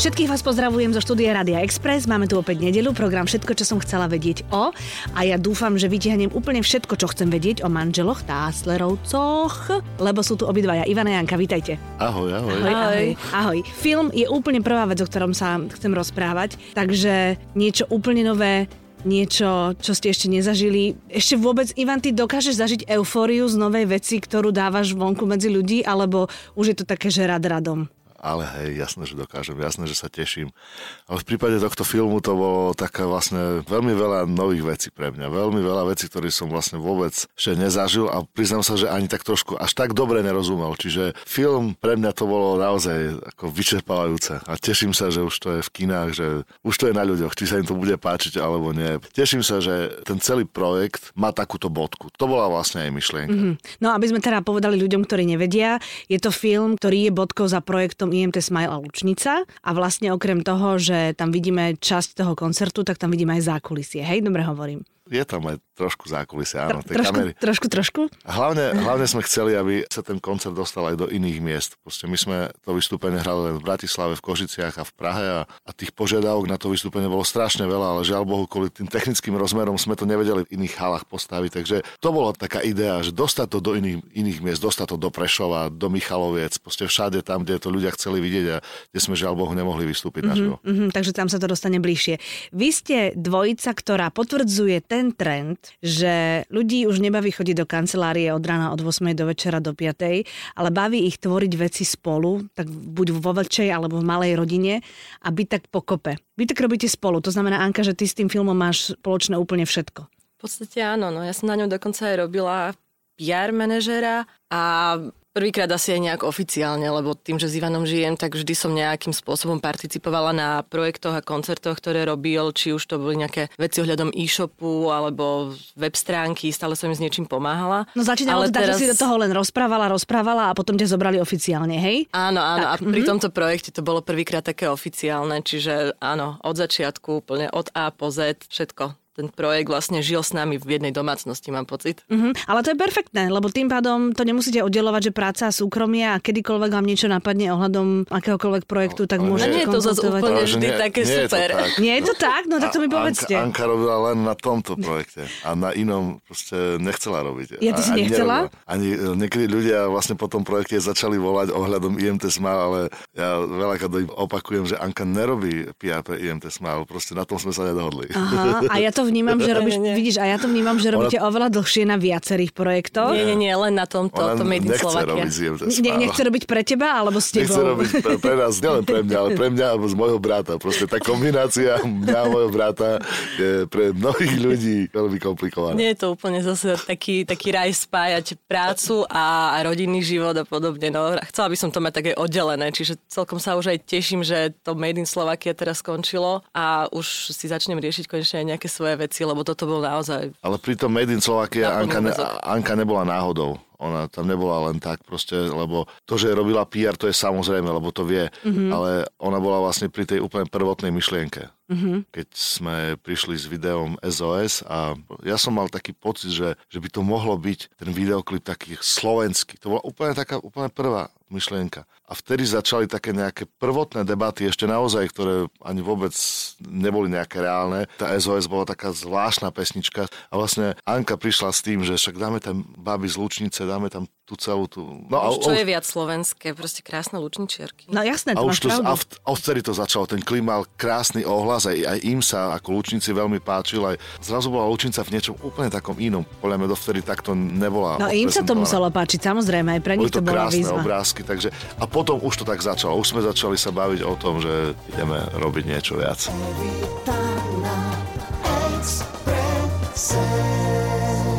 Všetkých vás pozdravujem zo štúdia Radia Express. Máme tu opäť nedelu, program Všetko, čo som chcela vedieť o. A ja dúfam, že vytiahnem úplne všetko, čo chcem vedieť o manželoch Táslerovcoch, lebo sú tu obidvaja. Ivana Janka, vítajte. Ahoj, ahoj. Ahoj, ahoj. ahoj. Film je úplne prvá vec, o ktorom sa chcem rozprávať, takže niečo úplne nové, niečo, čo ste ešte nezažili. Ešte vôbec, Ivan, ty dokážeš zažiť eufóriu z novej veci, ktorú dávaš vonku medzi ľudí, alebo už je to také, že rad radom? Ale hej, jasné, že dokážem, jasné, že sa teším. Ale v prípade tohto filmu to bolo taká vlastne veľmi veľa nových vecí pre mňa, veľmi veľa vecí, ktoré som vlastne vôbec ešte nezažil a priznám sa, že ani tak trošku až tak dobre nerozumel. Čiže film pre mňa to bolo naozaj ako vyčerpávajúce a teším sa, že už to je v kinách, že už to je na ľuďoch, či sa im to bude páčiť alebo nie. Teším sa, že ten celý projekt má takúto bodku. To bola vlastne aj myšlienka. Mm-hmm. No aby sme teda povedali ľuďom, ktorí nevedia, je to film, ktorý je bodkou za projektom filmom IMT Smile a Lučnica a vlastne okrem toho, že tam vidíme časť toho koncertu, tak tam vidíme aj zákulisie. Hej, dobre hovorím je tam aj trošku zákulisia, áno. Tro, trošku, kamery. trošku, trošku? Hlavne, hlavne sme chceli, aby sa ten koncert dostal aj do iných miest. Proste my sme to vystúpenie hrali len v Bratislave, v Kožiciach a v Prahe a, a tých požiadavok na to vystúpenie bolo strašne veľa, ale žiaľ Bohu, kvôli tým technickým rozmerom sme to nevedeli v iných halách postaviť. Takže to bola taká idea, že dostať to do iných, iných miest, dostať to do Prešova, do Michaloviec, proste všade tam, kde to ľudia chceli vidieť a kde sme žiaľ Bohu nemohli vystúpiť mm-hmm, mm-hmm, takže tam sa to dostane bližšie. Vy ste dvojica, ktorá potvrdzuje ten trend, že ľudí už nebaví chodiť do kancelárie od rána od 8 do večera do 5, ale baví ich tvoriť veci spolu, tak buď vo veľčej alebo v malej rodine a byť tak pokope. Vy tak robíte spolu, to znamená, Anka, že ty s tým filmom máš spoločné úplne všetko. V podstate áno, no ja som na ňom dokonca aj robila PR manažera a Prvýkrát asi aj nejak oficiálne, lebo tým, že s Ivanom žijem, tak vždy som nejakým spôsobom participovala na projektoch a koncertoch, ktoré robil, či už to boli nejaké veci ohľadom e-shopu alebo web stránky, stále som im s niečím pomáhala. No začínalo to teraz... že si do toho len rozprávala, rozprávala a potom ťa zobrali oficiálne, hej? Áno, áno. Tak, a pri mm-hmm. tomto projekte to bolo prvýkrát také oficiálne, čiže áno, od začiatku, úplne od A po Z, všetko ten projekt vlastne žil s nami v jednej domácnosti, mám pocit. Mm-hmm. Ale to je perfektné, lebo tým pádom to nemusíte oddelovať, že práca a súkromie a kedykoľvek vám niečo napadne ohľadom akéhokoľvek projektu, tak no, môžete Nie je to zase úplne vždy nie, také nie super. Je tak. Nie je to tak? No tak to mi povedzte. Anka, Anka robila len na tomto projekte a na inom proste nechcela robiť. Ja ty si nechcela? Ani e, niekedy ľudia vlastne po tom projekte začali volať ohľadom IMT Smile, ale ja veľakrát opakujem, že Anka nerobí PR pre IMT Smile, proste na tom sme sa nedohodli. Aha, a ja to vnímam, že robíš, nie, nie. vidíš, a ja to vnímam, že robíte Ona... oveľa dlhšie na viacerých projektoch. Nie, nie, nie, len na tomto, Ona to Made in Slovakia. Ne, nechce robiť pre teba, alebo s tebou? Nechce robiť pre, pre nás, nielen pre mňa, ale pre mňa alebo z môjho brata. Proste tá kombinácia mňa a môjho brata je pre mnohých ľudí veľmi komplikovaná. Nie je to úplne zase taký, taký raj spájať prácu a, a rodinný život a podobne. No, chcela by som to mať také oddelené, čiže celkom sa už aj teším, že to Made in Slovakia teraz skončilo a už si začnem riešiť konečne aj nejaké svoje veci, lebo toto bol naozaj... Ale pri tom Made in Slovakia Anka, ne, Anka nebola náhodou. Ona tam nebola len tak proste, lebo to, že robila PR, to je samozrejme, lebo to vie, mm-hmm. ale ona bola vlastne pri tej úplne prvotnej myšlienke. Mm-hmm. Keď sme prišli s videom SOS a ja som mal taký pocit, že, že by to mohlo byť ten videoklip taký slovenský. To bola úplne taká úplne prvá myšlienka. A vtedy začali také nejaké prvotné debaty, ešte naozaj, ktoré ani vôbec neboli nejaké reálne. Tá SOS bola taká zvláštna pesnička a vlastne Anka prišla s tým, že však dáme tam baby z Lučnice, dáme tam tú celú tú... No, a, čo je viac slovenské, proste krásne lučničiarky. No jasné, to a už to, a, v, a vtedy to začalo, ten klip mal krásny ohlas, aj, aj im sa ako lučnici veľmi páčil, aj zrazu bola lučnica v niečom úplne takom inom. Podľa mňa dovtedy takto nebola. No im sa to muselo páčiť, samozrejme, aj pre nich to, to bola výzva. obrázky, takže a potom už to tak začalo, už sme začali sa baviť o tom, že ideme robiť niečo viac.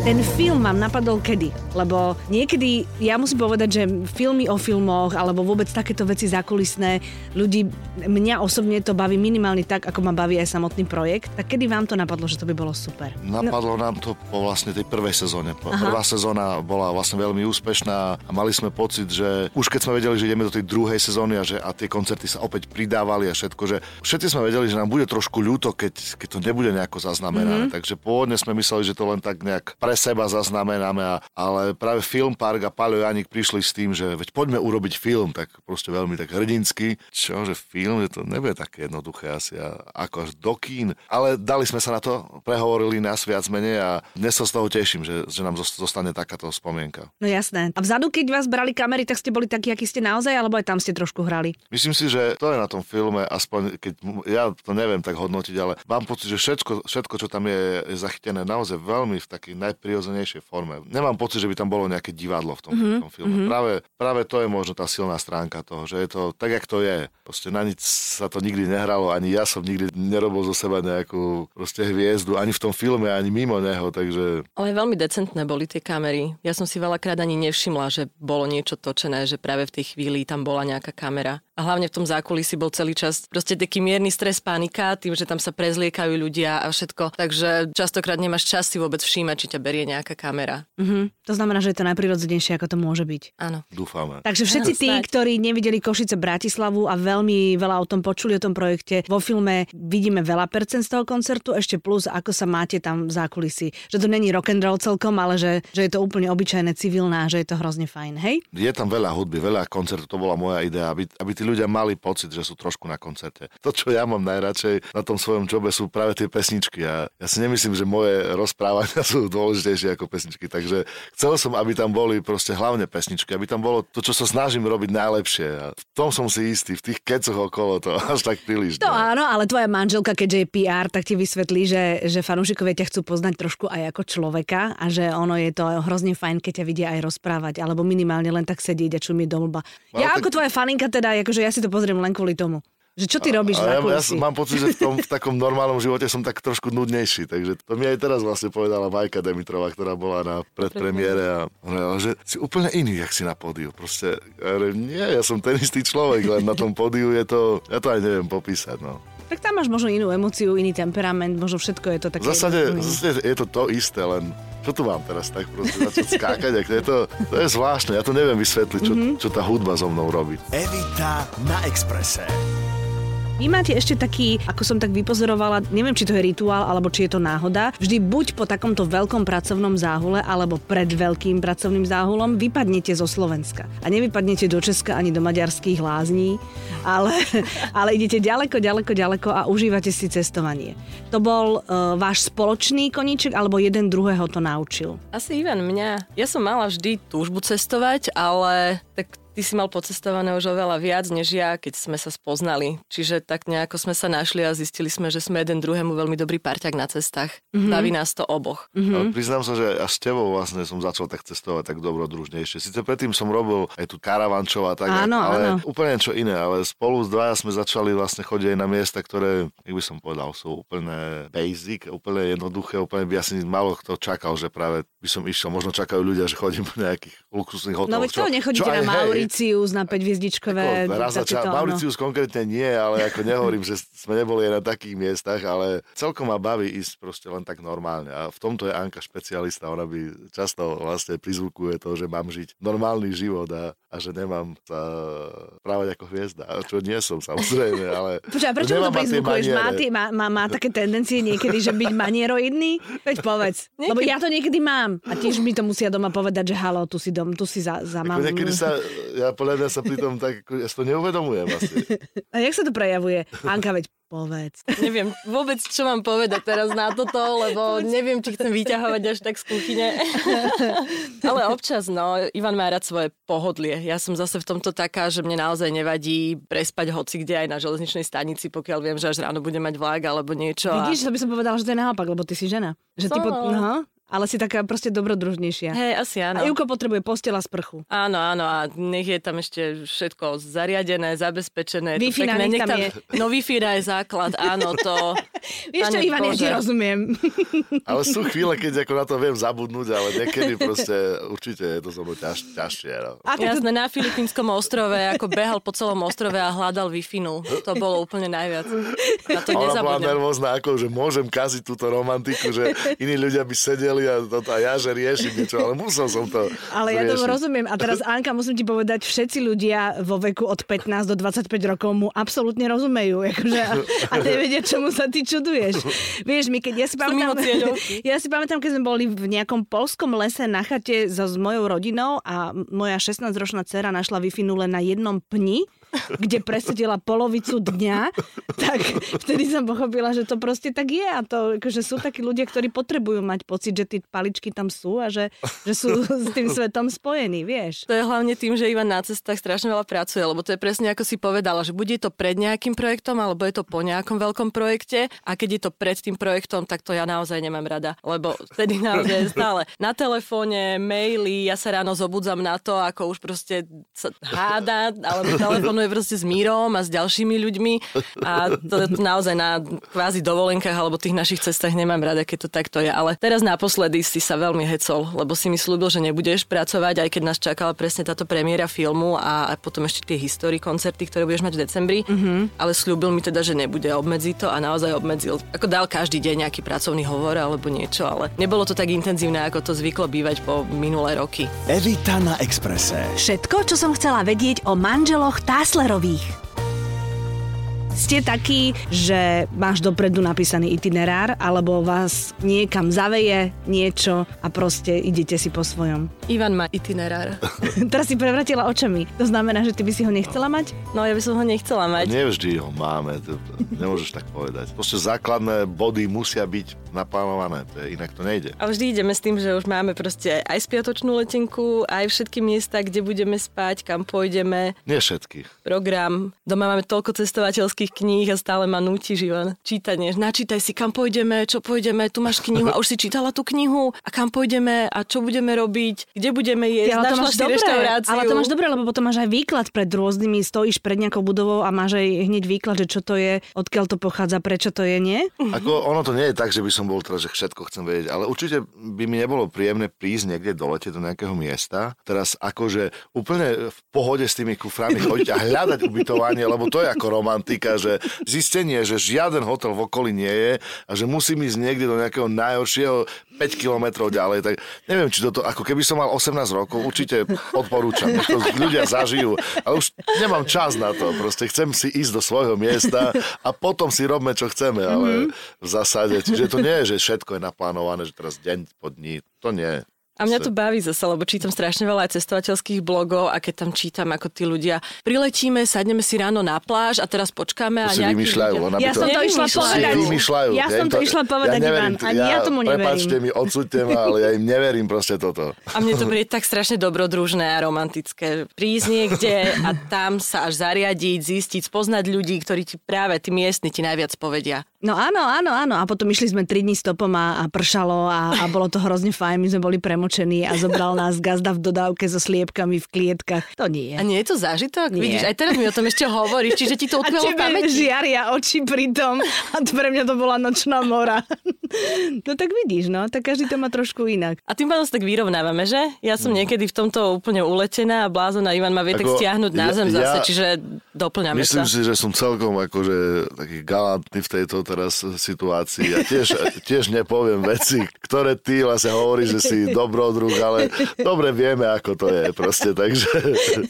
Ten film vám napadol kedy? Lebo niekedy, ja musím povedať, že filmy o filmoch alebo vôbec takéto veci zákulisné, ľudí, mňa osobne to baví minimálne tak, ako ma baví aj samotný projekt. Tak kedy vám to napadlo, že to by bolo super? Napadlo no. nám to po vlastne tej prvej sezóne. Aha. Prvá sezóna bola vlastne veľmi úspešná a mali sme pocit, že už keď sme vedeli, že ideme do tej druhej sezóny a, že, a tie koncerty sa opäť pridávali a všetko, že všetci sme vedeli, že nám bude trošku ľúto, keď, keď to nebude nejako zaznamenané. Mm-hmm. Takže pôvodne sme mysleli, že to len tak nejak pre seba zaznamenáme, a, ale práve Film Park a Paľo Janik prišli s tým, že veď poďme urobiť film, tak proste veľmi tak hrdinsky. Čo, že film, že to nebude také jednoduché asi a, ako až do kín. Ale dali sme sa na to, prehovorili nás viac menej a dnes sa z toho teším, že, že nám zostane takáto spomienka. No jasné. A vzadu, keď vás brali kamery, tak ste boli takí, akí ste naozaj, alebo aj tam ste trošku hrali? Myslím si, že to je na tom filme, aspoň keď ja to neviem tak hodnotiť, ale mám pocit, že všetko, všetko čo tam je, je zachytené naozaj veľmi v takej najprirodzenejšej forme. Nemám pocit, že by tam bolo nejaké divadlo v tom, mm-hmm. v tom filme. Mm-hmm. Práve, práve to je možno tá silná stránka toho, že je to tak, jak to je. Proste na nič sa to nikdy nehralo, ani ja som nikdy nerobil zo seba nejakú proste hviezdu, ani v tom filme, ani mimo neho, takže... Ale veľmi decentné boli tie kamery. Ja som si veľakrát ani nevšimla, že bolo niečo točené, že práve v tej chvíli tam bola nejaká kamera. A hlavne v tom zákulisí bol celý čas proste taký mierny stres, panika, tým, že tam sa prezliekajú ľudia a všetko. Takže častokrát nemáš čas si vôbec všímať, či ťa berie nejaká kamera. Mm-hmm. To znamená, že je to najprirodzenejšie, ako to môže byť. Áno. Dúfame. Takže všetci tí, ktorí nevideli Košice Bratislavu a veľmi veľa o tom počuli o tom projekte, vo filme vidíme veľa percent z toho koncertu, ešte plus, ako sa máte tam v zákulisí. Že to není rock and roll celkom, ale že, že je to úplne obyčajné, civilná, že je to hrozne fajn, hej? Je tam veľa hudby, veľa koncertov, to bola moja idea, aby, aby tí ľudia mali pocit, že sú trošku na koncerte. To, čo ja mám najradšej na tom svojom jobe, sú práve tie pesničky. A ja si nemyslím, že moje rozprávania sú dôležitejšie ako pesničky. Takže chcel som, aby tam boli proste hlavne pesničky, aby tam bolo to, čo sa snažím robiť najlepšie. A v tom som si istý, v tých kecoch okolo to až tak príliš. To ne. áno, ale tvoja manželka, keďže je PR, tak ti vysvetlí, že, že fanúšikovia ťa chcú poznať trošku aj ako človeka a že ono je to hrozne fajn, keď ťa vidia aj rozprávať, alebo minimálne len tak sedieť a čumieť do mlba. Ja tak... ako tvoja faninka teda, akože ja si to pozriem len kvôli tomu. Že čo ty robíš a, ja, ja mám pocit, že v tom v takom normálnom živote som tak trošku nudnejší, takže to mi aj teraz vlastne povedala Majka Demitrova, ktorá bola na predpremiére a hovorila, že si úplne iný, jak si na pódiu. Proste, ja nie, ja som ten istý človek, len na tom pódiu je to, ja to aj neviem popísať, no. Tak tam máš možno inú emociu, iný temperament, možno všetko je to také... V zásade, v zásade je to to isté, len čo tu mám teraz tak proste začať skákať, ak je to, to je zvláštne, ja to neviem vysvetliť, čo, mm-hmm. čo tá hudba so mnou robí. Evita na Exprese. Vy máte ešte taký, ako som tak vypozorovala, neviem, či to je rituál, alebo či je to náhoda, vždy buď po takomto veľkom pracovnom záhule, alebo pred veľkým pracovným záhulom vypadnete zo Slovenska. A nevypadnete do Česka ani do maďarských lázní, ale, ale idete ďaleko, ďaleko, ďaleko a užívate si cestovanie. To bol uh, váš spoločný koníček, alebo jeden druhého to naučil? Asi Ivan mňa. Ja som mala vždy túžbu cestovať, ale tak Ty si mal pocestované už oveľa viac než ja, keď sme sa spoznali. Čiže tak nejako sme sa našli a zistili sme, že sme jeden druhému veľmi dobrý parťak na cestách. Mm-hmm. Baví nás to oboch. Mm-hmm. Ale priznám sa, že až s tebou vlastne som začal tak cestovať tak dobrodružnejšie. Sice predtým som robil aj tu karavančov a tak, áno, ale áno. úplne čo iné. Ale spolu s dvaja sme začali vlastne chodiť aj na miesta, ktoré, jak by som povedal, sú úplne basic, úplne jednoduché, úplne by asi málo kto čakal, že práve by som išiel. Možno čakajú ľudia, že chodím po nejakých luxusných hoteloch. No veď to nechodíte čo, na Mauri, Mauricius na 5 hviezdičkové. Raz zača- Mauricius konkrétne nie, ale ako nehovorím, že sme neboli aj na takých miestach, ale celkom ma baví ísť proste len tak normálne. A v tomto je Anka špecialista, ona by často vlastne prizvukuje to, že mám žiť normálny život a, a že nemám sa právať ako hviezda, čo nie som samozrejme, ale... Počuť, prečo to prizvukuješ? Má, má, má, má, také tendencie niekedy, že byť manieroidný? Veď povedz. Lebo ja to niekedy mám. A tiež mi to musia doma povedať, že halo, tu si, dom, tu si za, za mám. Niekedy sa, ja podľa mňa sa pri tom tak, ja si to neuvedomujem asi. A jak sa to prejavuje? Anka, veď povedz. Neviem vôbec, čo mám povedať teraz na toto, lebo neviem, či chcem vyťahovať až tak z kuchyne. Ale občas, no, Ivan má rád svoje pohodlie. Ja som zase v tomto taká, že mne naozaj nevadí prespať hoci kde aj na železničnej stanici, pokiaľ viem, že až ráno budem mať vlak alebo niečo. Vidíš, a... to by som povedala, že to je naopak, lebo ty si žena. Že ty po... no ale si taká proste dobrodružnejšia. Hej, asi áno. A Juko potrebuje postela sprchu. Áno, áno, a nech je tam ešte všetko zariadené, zabezpečené. Wi-Fi nech tam, je. No Wi-Fi je základ, áno, to... Vieš čo, Ivan, ja ti rozumiem. Ale sú chvíle, keď ako na to viem zabudnúť, ale niekedy proste určite je to so mnou ťaž, ťažšie. No. Jasné, na Filipínskom ostrove, ako behal po celom ostrove a hľadal wi To bolo úplne najviac. Na to Ona bola nervózna, ako, že môžem kaziť túto romantiku, že iní ľudia by sedeli a, to, a ja, že riešim niečo, ale musel som to Ale ja to rozumiem. A teraz, Anka, musím ti povedať, všetci ľudia vo veku od 15 do 25 rokov mu absolútne rozumejú. Akože, a, a nevedia, čomu sa ty čuduješ? Vieš, my keď ja si pamätám, ja si pamätám, keď sme boli v nejakom polskom lese na chate so, s mojou rodinou a moja 16-ročná dcera našla wi len na jednom pni kde presedela polovicu dňa, tak vtedy som pochopila, že to proste tak je a to, že sú takí ľudia, ktorí potrebujú mať pocit, že tie paličky tam sú a že, že sú s tým svetom spojení, vieš. To je hlavne tým, že Ivan na cestách strašne veľa pracuje, lebo to je presne ako si povedala, že bude to pred nejakým projektom alebo je to po nejakom veľkom projekte a keď je to pred tým projektom, tak to ja naozaj nemám rada, lebo vtedy naozaj stále na telefóne, maily, ja sa ráno zobudzam na to, ako už proste sa háda, alebo telefónu je proste s Mírom a s ďalšími ľuďmi a to, to naozaj na kvázi dovolenkách alebo tých našich cestách nemám rada, keď to takto je. Ale teraz naposledy si sa veľmi hecol, lebo si mi slúbil, že nebudeš pracovať, aj keď nás čakala presne táto premiéra filmu a, a potom ešte tie histórii koncerty, ktoré budeš mať v decembri. Mm-hmm. Ale slúbil mi teda, že nebude obmedziť to a naozaj obmedzil. Ako dal každý deň nejaký pracovný hovor alebo niečo, ale nebolo to tak intenzívne, ako to zvyklo bývať po minulé roky. Evita na Exprese. Všetko, čo som chcela vedieť o manželoch Tás Kesslerových. Ste takí, že máš dopredu napísaný itinerár, alebo vás niekam zaveje niečo a proste idete si po svojom? Ivan má itinerár. Teraz si prevratila očami. To znamená, že ty by si ho nechcela mať? No, ja by som ho nechcela mať. Nevždy ho máme, to, nemôžeš tak povedať. Proste základné body musia byť naplánované, to je, inak to nejde. A vždy ideme s tým, že už máme proste aj spiatočnú letenku, aj všetky miesta, kde budeme spať, kam pôjdeme. Nie všetky. Program. Doma máme toľko cestovateľských kníh a stále ma núti život. Čítanie. Načítaj si, kam pôjdeme, čo pôjdeme, tu máš knihu a už si čítala tú knihu a kam pôjdeme a čo budeme robiť, kde budeme jesť, ja, ale to máš dobre, Ale to máš dobre, lebo potom máš aj výklad pred rôznymi, stojíš pred nejakou budovou a máš aj hneď výklad, že čo to je, odkiaľ to pochádza, prečo to je, nie? Ako ono to nie je tak, že by som bol teraz, že všetko chcem vedieť, ale určite by mi nebolo príjemné prísť niekde do lete do nejakého miesta, teraz akože úplne v pohode s tými kuframi chodiť a hľadať ubytovanie, lebo to je ako romantika, že zistenie, že žiaden hotel v okolí nie je a že musím ísť niekde do nejakého najhoršieho 5 kilometrov ďalej, tak neviem, či toto, ako keby som mal 18 rokov, určite odporúčam, to ľudia zažijú, ale už nemám čas na to, proste chcem si ísť do svojho miesta a potom si robme, čo chceme, ale v zásade, čiže to nie je, že všetko je naplánované, že teraz deň po dní, to nie. A mňa to baví zase, lebo čítam strašne veľa aj cestovateľských blogov a keď tam čítam, ako tí ľudia priletíme, sadneme si ráno na pláž a teraz počkáme to a nejakí vymýšľajú, ľudia... Ja som to išla povedať. Ja som to išla povedať, ja Ivan. Ani ja, ja tomu neverím. Prepačte mi, odsúďte ma, ale ja im neverím proste toto. A mne to bude tak strašne dobrodružné a romantické. Prísť niekde a tam sa až zariadiť, zistiť, spoznať ľudí, ktorí ti práve, tí miestni ti najviac povedia. No áno, áno, áno. A potom išli sme 3 dní stopom a, a pršalo a, a bolo to hrozne fajn. My sme boli premočení namočený a zobral nás gazda v dodávke so sliepkami v klietkach. To nie. A nie je to zážitok? Nie. Vidíš, aj teraz mi o tom ešte hovoríš, čiže ti to utkvelo v pamäti. žiaria oči pri tom a to pre mňa to bola nočná mora. No tak vidíš, no, tak každý to má trošku inak. A tým pádom sa tak vyrovnávame, že? Ja som no. niekedy v tomto úplne uletená a blázon a Ivan ma vie Ako, tak stiahnuť na zem ja, zase, čiže doplňame myslím sa. Myslím si, že som celkom akože taký galantný v tejto teraz situácii. Ja tiež, tiež nepoviem veci, ktoré ty vlastne hovoríš, že si dobrodruh, ale dobre vieme, ako to je proste, takže...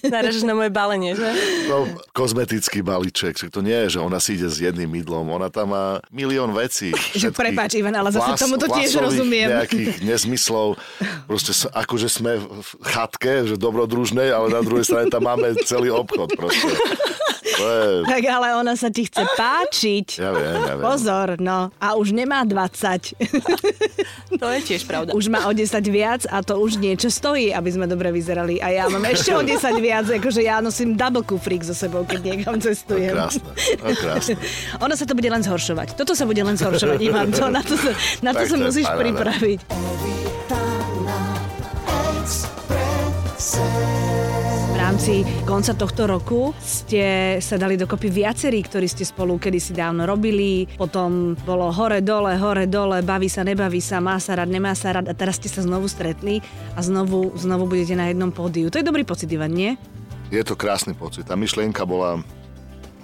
Naražeš na moje balenie, že? No, kozmetický balíček, to nie je, že ona si ide s jedným mydlom, ona tam má milión vecí. Že prepáč, Ivan, ale zase tomu to tiež rozumiem. nejakých nezmyslov. Proste akože sme v chatke, že dobrodružnej, ale na druhej strane tam máme celý obchod proste. Je... Tak ale ona sa ti chce páčiť. Ja viem, ja viem. Pozor, no. A už nemá 20. To je tiež pravda. Už má o 10 viac a to už niečo stojí, aby sme dobre vyzerali. A ja mám ešte o 10 viac, akože ja nosím double kufrík so sebou, keď niekam cestujem. No, krásne, no, krásne. Ono sa to bude len zhoršovať. Toto sa bude len zhoršovať, Ivan. To, na to sa, na to sa musíš pripraviť. Rámci konca tohto roku ste sa dali dokopy viacerí, ktorí ste spolu kedysi dávno robili, potom bolo hore, dole, hore, dole, baví sa, nebaví sa, má sa rád, nemá sa rád a teraz ste sa znovu stretli a znovu, znovu budete na jednom pódiu. To je dobrý pocit, Ivan, nie? Je to krásny pocit. Tá myšlienka bola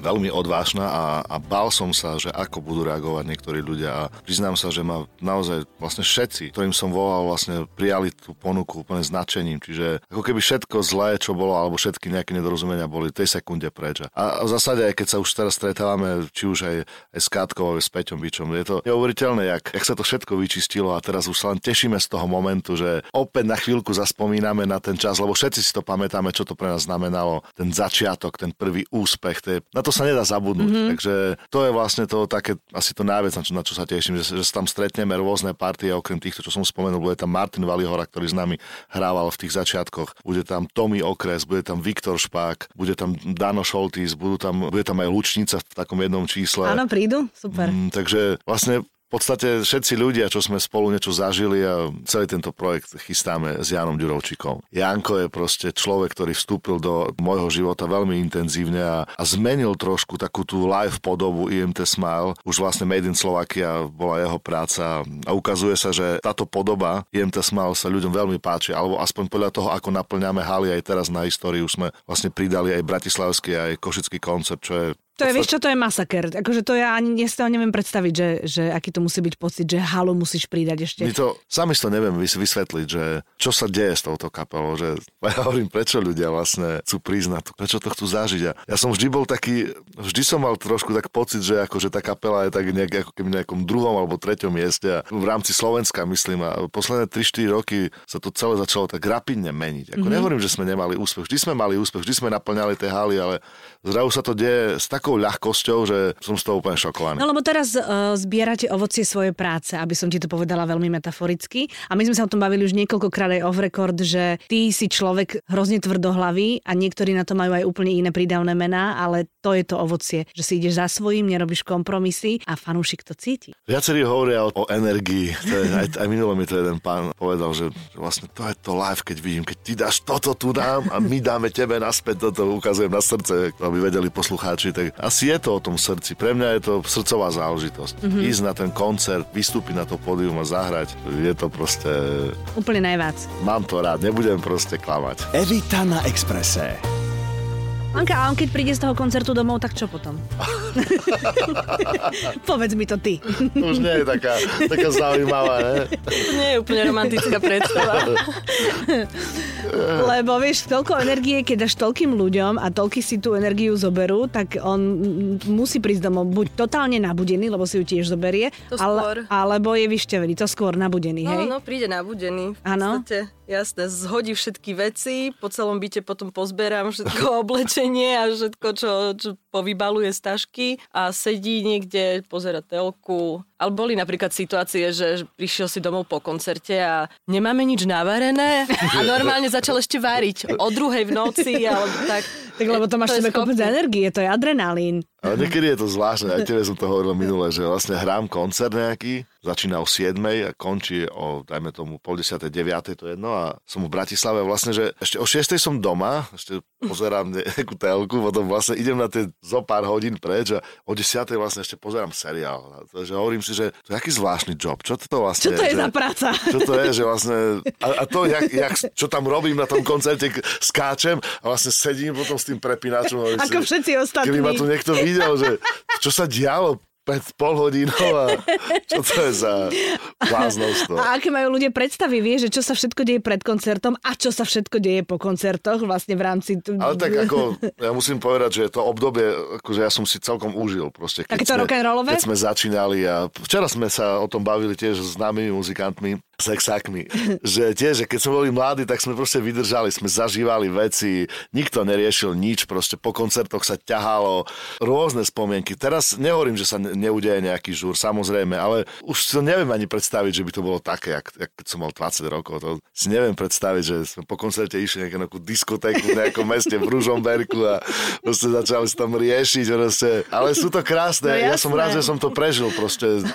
veľmi odvážna a, a bál som sa, že ako budú reagovať niektorí ľudia a priznám sa, že ma naozaj vlastne všetci, ktorým som volal, vlastne prijali tú ponuku úplne značením, čiže ako keby všetko zlé, čo bolo, alebo všetky nejaké nedorozumenia boli tej sekunde preč. A v zásade, aj keď sa už teraz stretávame, či už aj, aj s Kátkou, aj s Peťom Bičom, je to neuveriteľné, jak, jak sa to všetko vyčistilo a teraz už sa len tešíme z toho momentu, že opäť na chvíľku zaspomíname na ten čas, lebo všetci si to pamätáme, čo to pre nás znamenalo, ten začiatok, ten prvý úspech, je, na to sa nedá zabudnúť. Mm-hmm. Takže to je vlastne to také, asi to najviac, na čo, na čo sa teším, že, že sa tam stretneme rôzne partie, okrem týchto, čo som spomenul, bude tam Martin Valihora, ktorý s nami hrával v tých začiatkoch, bude tam Tommy Okres, bude tam Viktor Špák, bude tam Dano Šoltis, budú tam, bude tam aj Lučnica v takom jednom čísle. Áno, prídu, super. Mm, takže vlastne v podstate všetci ľudia, čo sme spolu niečo zažili a celý tento projekt chystáme s Janom Ďurovčíkom. Janko je proste človek, ktorý vstúpil do môjho života veľmi intenzívne a, a zmenil trošku takú tú live podobu IMT Smile. Už vlastne Made in Slovakia bola jeho práca a ukazuje sa, že táto podoba IMT Smile sa ľuďom veľmi páči, alebo aspoň podľa toho, ako naplňame haly aj teraz na históriu, sme vlastne pridali aj bratislavský, aj košický koncert, čo je to je, vieš čo, to je masaker. Akože to ja ani ja si to neviem predstaviť, že, že aký to musí byť pocit, že halu musíš pridať ešte. My to, sami si to neviem vysvetliť, že čo sa deje s touto kapelou, že ja hovorím, prečo ľudia vlastne chcú priznať, prečo to chcú zažiť. A ja som vždy bol taký, vždy som mal trošku tak pocit, že akože tá kapela je tak nejak, ako keby nejakom druhom alebo treťom mieste a v rámci Slovenska, myslím. A posledné 3-4 roky sa to celé začalo tak rapidne meniť. Ako mm-hmm. nehovorím, že sme nemali úspech, vždy sme mali úspech, vždy sme naplňali tie haly, ale zrazu sa to deje s tak takou ľahkosťou, že som z toho úplne šokovaný. No lebo teraz uh, zbierate ovocie svojej práce, aby som ti to povedala veľmi metaforicky. A my sme sa o tom bavili už niekoľkokrát aj off record, že ty si človek hrozne tvrdohlavý a niektorí na to majú aj úplne iné prídavné mená, ale to je to ovocie, že si ideš za svojím, nerobíš kompromisy a fanúšik to cíti. Viacerí hovoria o, o energii. To je, aj, aj minule mi to jeden pán povedal, že, že vlastne to je to live, keď vidím, keď ty dáš toto tu dám a my dáme tebe naspäť toto, ukazujem na srdce, aby vedeli poslucháči, tak asi je to o tom srdci. Pre mňa je to srdcová záležitosť. Mm-hmm. Ísť na ten koncert, vystúpiť na to pódium a zahrať, je to proste... Úplne najviac. Mám to rád, nebudem proste klamať. Evita na Exprese. Anka, a on keď príde z toho koncertu domov, tak čo potom? Povedz mi to ty. Už nie je taká, taká zaujímavá, ne? Nie je úplne romantická predstava. Lebo vieš, toľko energie, keď dáš toľkým ľuďom a toľky si tú energiu zoberú, tak on musí prísť domov buď totálne nabudený, lebo si ju tiež zoberie, to ale, alebo je vyštevený, to skôr nabudený, no, hej? No, príde nabudený. Áno. Jasné, zhodí všetky veci, po celom byte potom pozberám všetko oblečenie a všetko, čo, čo povybaluje z tašky a sedí niekde, pozera telku. Ale boli napríklad situácie, že prišiel si domov po koncerte a nemáme nič navarené a normálne začal ešte váriť o druhej v noci alebo tak. Tak lebo to máš to tebe kopec energie, to je adrenalín. Ale niekedy je to zvláštne, aj tebe som to hovoril minule, že vlastne hrám koncert nejaký, začína o 7 a končí o, dajme tomu, pol 10, 9, to je jedno a som v Bratislave vlastne, že ešte o 6 som doma, ešte pozerám nejakú telku, potom vlastne idem na tie zo pár hodín preč a o 10 vlastne ešte pozerám seriál. Takže hovorím si, že to je aký zvláštny job, čo to vlastne Čo to je, že, za práca? Čo to je, že vlastne, a, a to, jak, jak, čo tam robím na tom koncerte, skáčem a vlastne sedím potom s tým prepínačom. Ako si, všetci ostatní. Keby ma tu niekto videl, že čo sa dialo pred pol hodinou a čo to je za bláznostvo. A aké majú ľudia predstavy, vie, že čo sa všetko deje pred koncertom a čo sa všetko deje po koncertoch vlastne v rámci... Ale tak ako, ja musím povedať, že to obdobie, akože ja som si celkom užil proste. Keď Takéto rock'n'rollové? Keď sme začínali a včera sme sa o tom bavili tiež s známymi muzikantmi, sexákmi. že tiež, že keď sme boli mladí, tak sme proste vydržali, sme zažívali veci, nikto neriešil nič, proste po koncertoch sa ťahalo rôzne spomienky. Teraz nehovorím, že sa neudeje nejaký žúr, samozrejme, ale už si to neviem ani predstaviť, že by to bolo také, jak, jak keď som mal 20 rokov. To si neviem predstaviť, že sme po koncerte išli nejakú diskotéku v nejakom meste v Ružomberku a proste začali sa tam riešiť. Proste. Ale sú to krásne. No, ja som rád, že som to prežil. Proste.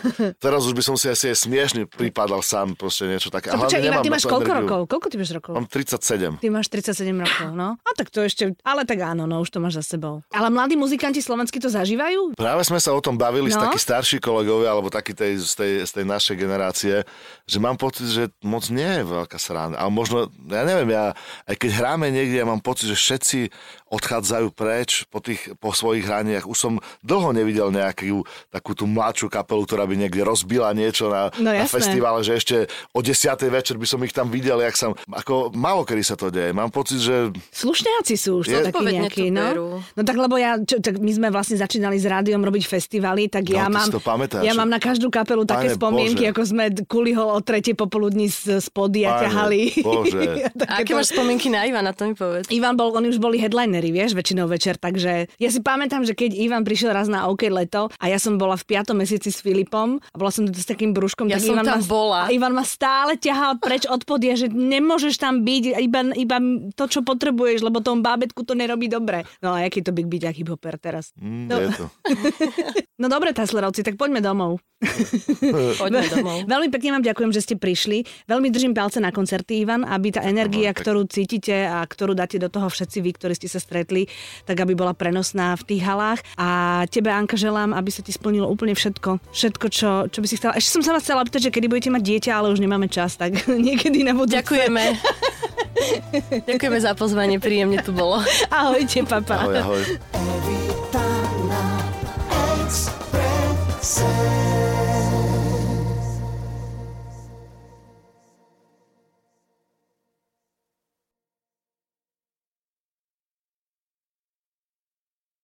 Teraz už by som si asi aj smiešne pripadal sám proste niečo také. Hlavne počkaj, ty máš koľko energiu. rokov? Koľko ty máš rokov? Mám 37. Ty máš 37 rokov, no. A tak to ešte, ale tak áno, no už to máš za sebou. Ale mladí muzikanti slovenskí to zažívajú? Práve sme sa o tom bavili no? s No. takí starší kolegovia, alebo takí tej, z, tej, z tej našej generácie, že mám pocit, že moc nie je veľká sranda. Ale možno, ja neviem, ja, aj keď hráme niekde, ja mám pocit, že všetci odchádzajú preč po, tých, po svojich hraniach. Už som dlho nevidel nejakú takú tú mladšiu kapelu, ktorá by niekde rozbila niečo na, No na jasné. festivale, že ešte o 10. večer by som ich tam videl, jak som, ako málo kedy sa to deje. Mám pocit, že Slušňáci sú už Je- to takí nejakí, to no. No tak lebo ja, čo, tak my sme vlastne začínali s rádiom robiť festivaly, tak No, ja mám, to pamätáš. ja mám na každú kapelu také spomienky, Bože. ako sme kuli ho o tretej popoludní z, z podia Pane ťahali. Bože. A aké máš spomienky na Ivana, to mi povedz. Ivan bol, oni už boli headlinery, vieš, väčšinou večer, takže ja si pamätám, že keď Ivan prišiel raz na OK leto a ja som bola v piatom mesiaci s Filipom a bola som tu s takým brúškom, Ja tak som Ivan tam ma, bola. a Ivan ma stále ťahal preč od podia, že nemôžeš tam byť, iba, iba to, čo potrebuješ, lebo tomu bábetku to nerobí dobre. No a aký to byť byť aký hopper teraz? mm, No. je to. No dobre, Taslerovci, tak poďme domov. Poďme domov. Veľmi pekne vám ďakujem, že ste prišli. Veľmi držím palce na koncerty, Ivan, aby tá energia, tak. ktorú cítite a ktorú dáte do toho všetci vy, ktorí ste sa stretli, tak aby bola prenosná v tých halách. A tebe, Anka, želám, aby sa ti splnilo úplne všetko. Všetko, čo, čo by si chcela. Ešte som sa vás chcela pýtať, že kedy budete mať dieťa, ale už nemáme čas, tak niekedy na budúce. Ďakujeme. Ďakujeme za pozvanie, príjemne tu bolo. Ahojte, papa. Ahoj, ahoj.